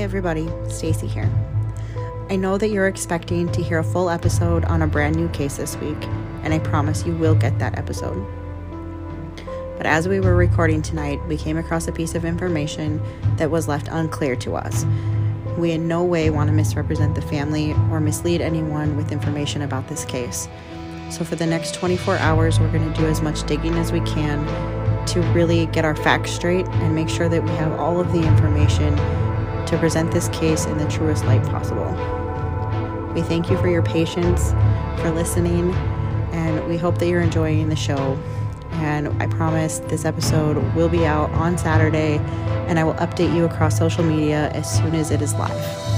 everybody, Stacy here. I know that you're expecting to hear a full episode on a brand new case this week, and I promise you will get that episode. But as we were recording tonight, we came across a piece of information that was left unclear to us. We in no way want to misrepresent the family or mislead anyone with information about this case. So, for the next 24 hours, we're going to do as much digging as we can to really get our facts straight and make sure that we have all of the information to present this case in the truest light possible. We thank you for your patience, for listening, and we hope that you're enjoying the show. And I promise this episode will be out on Saturday, and I will update you across social media as soon as it is live.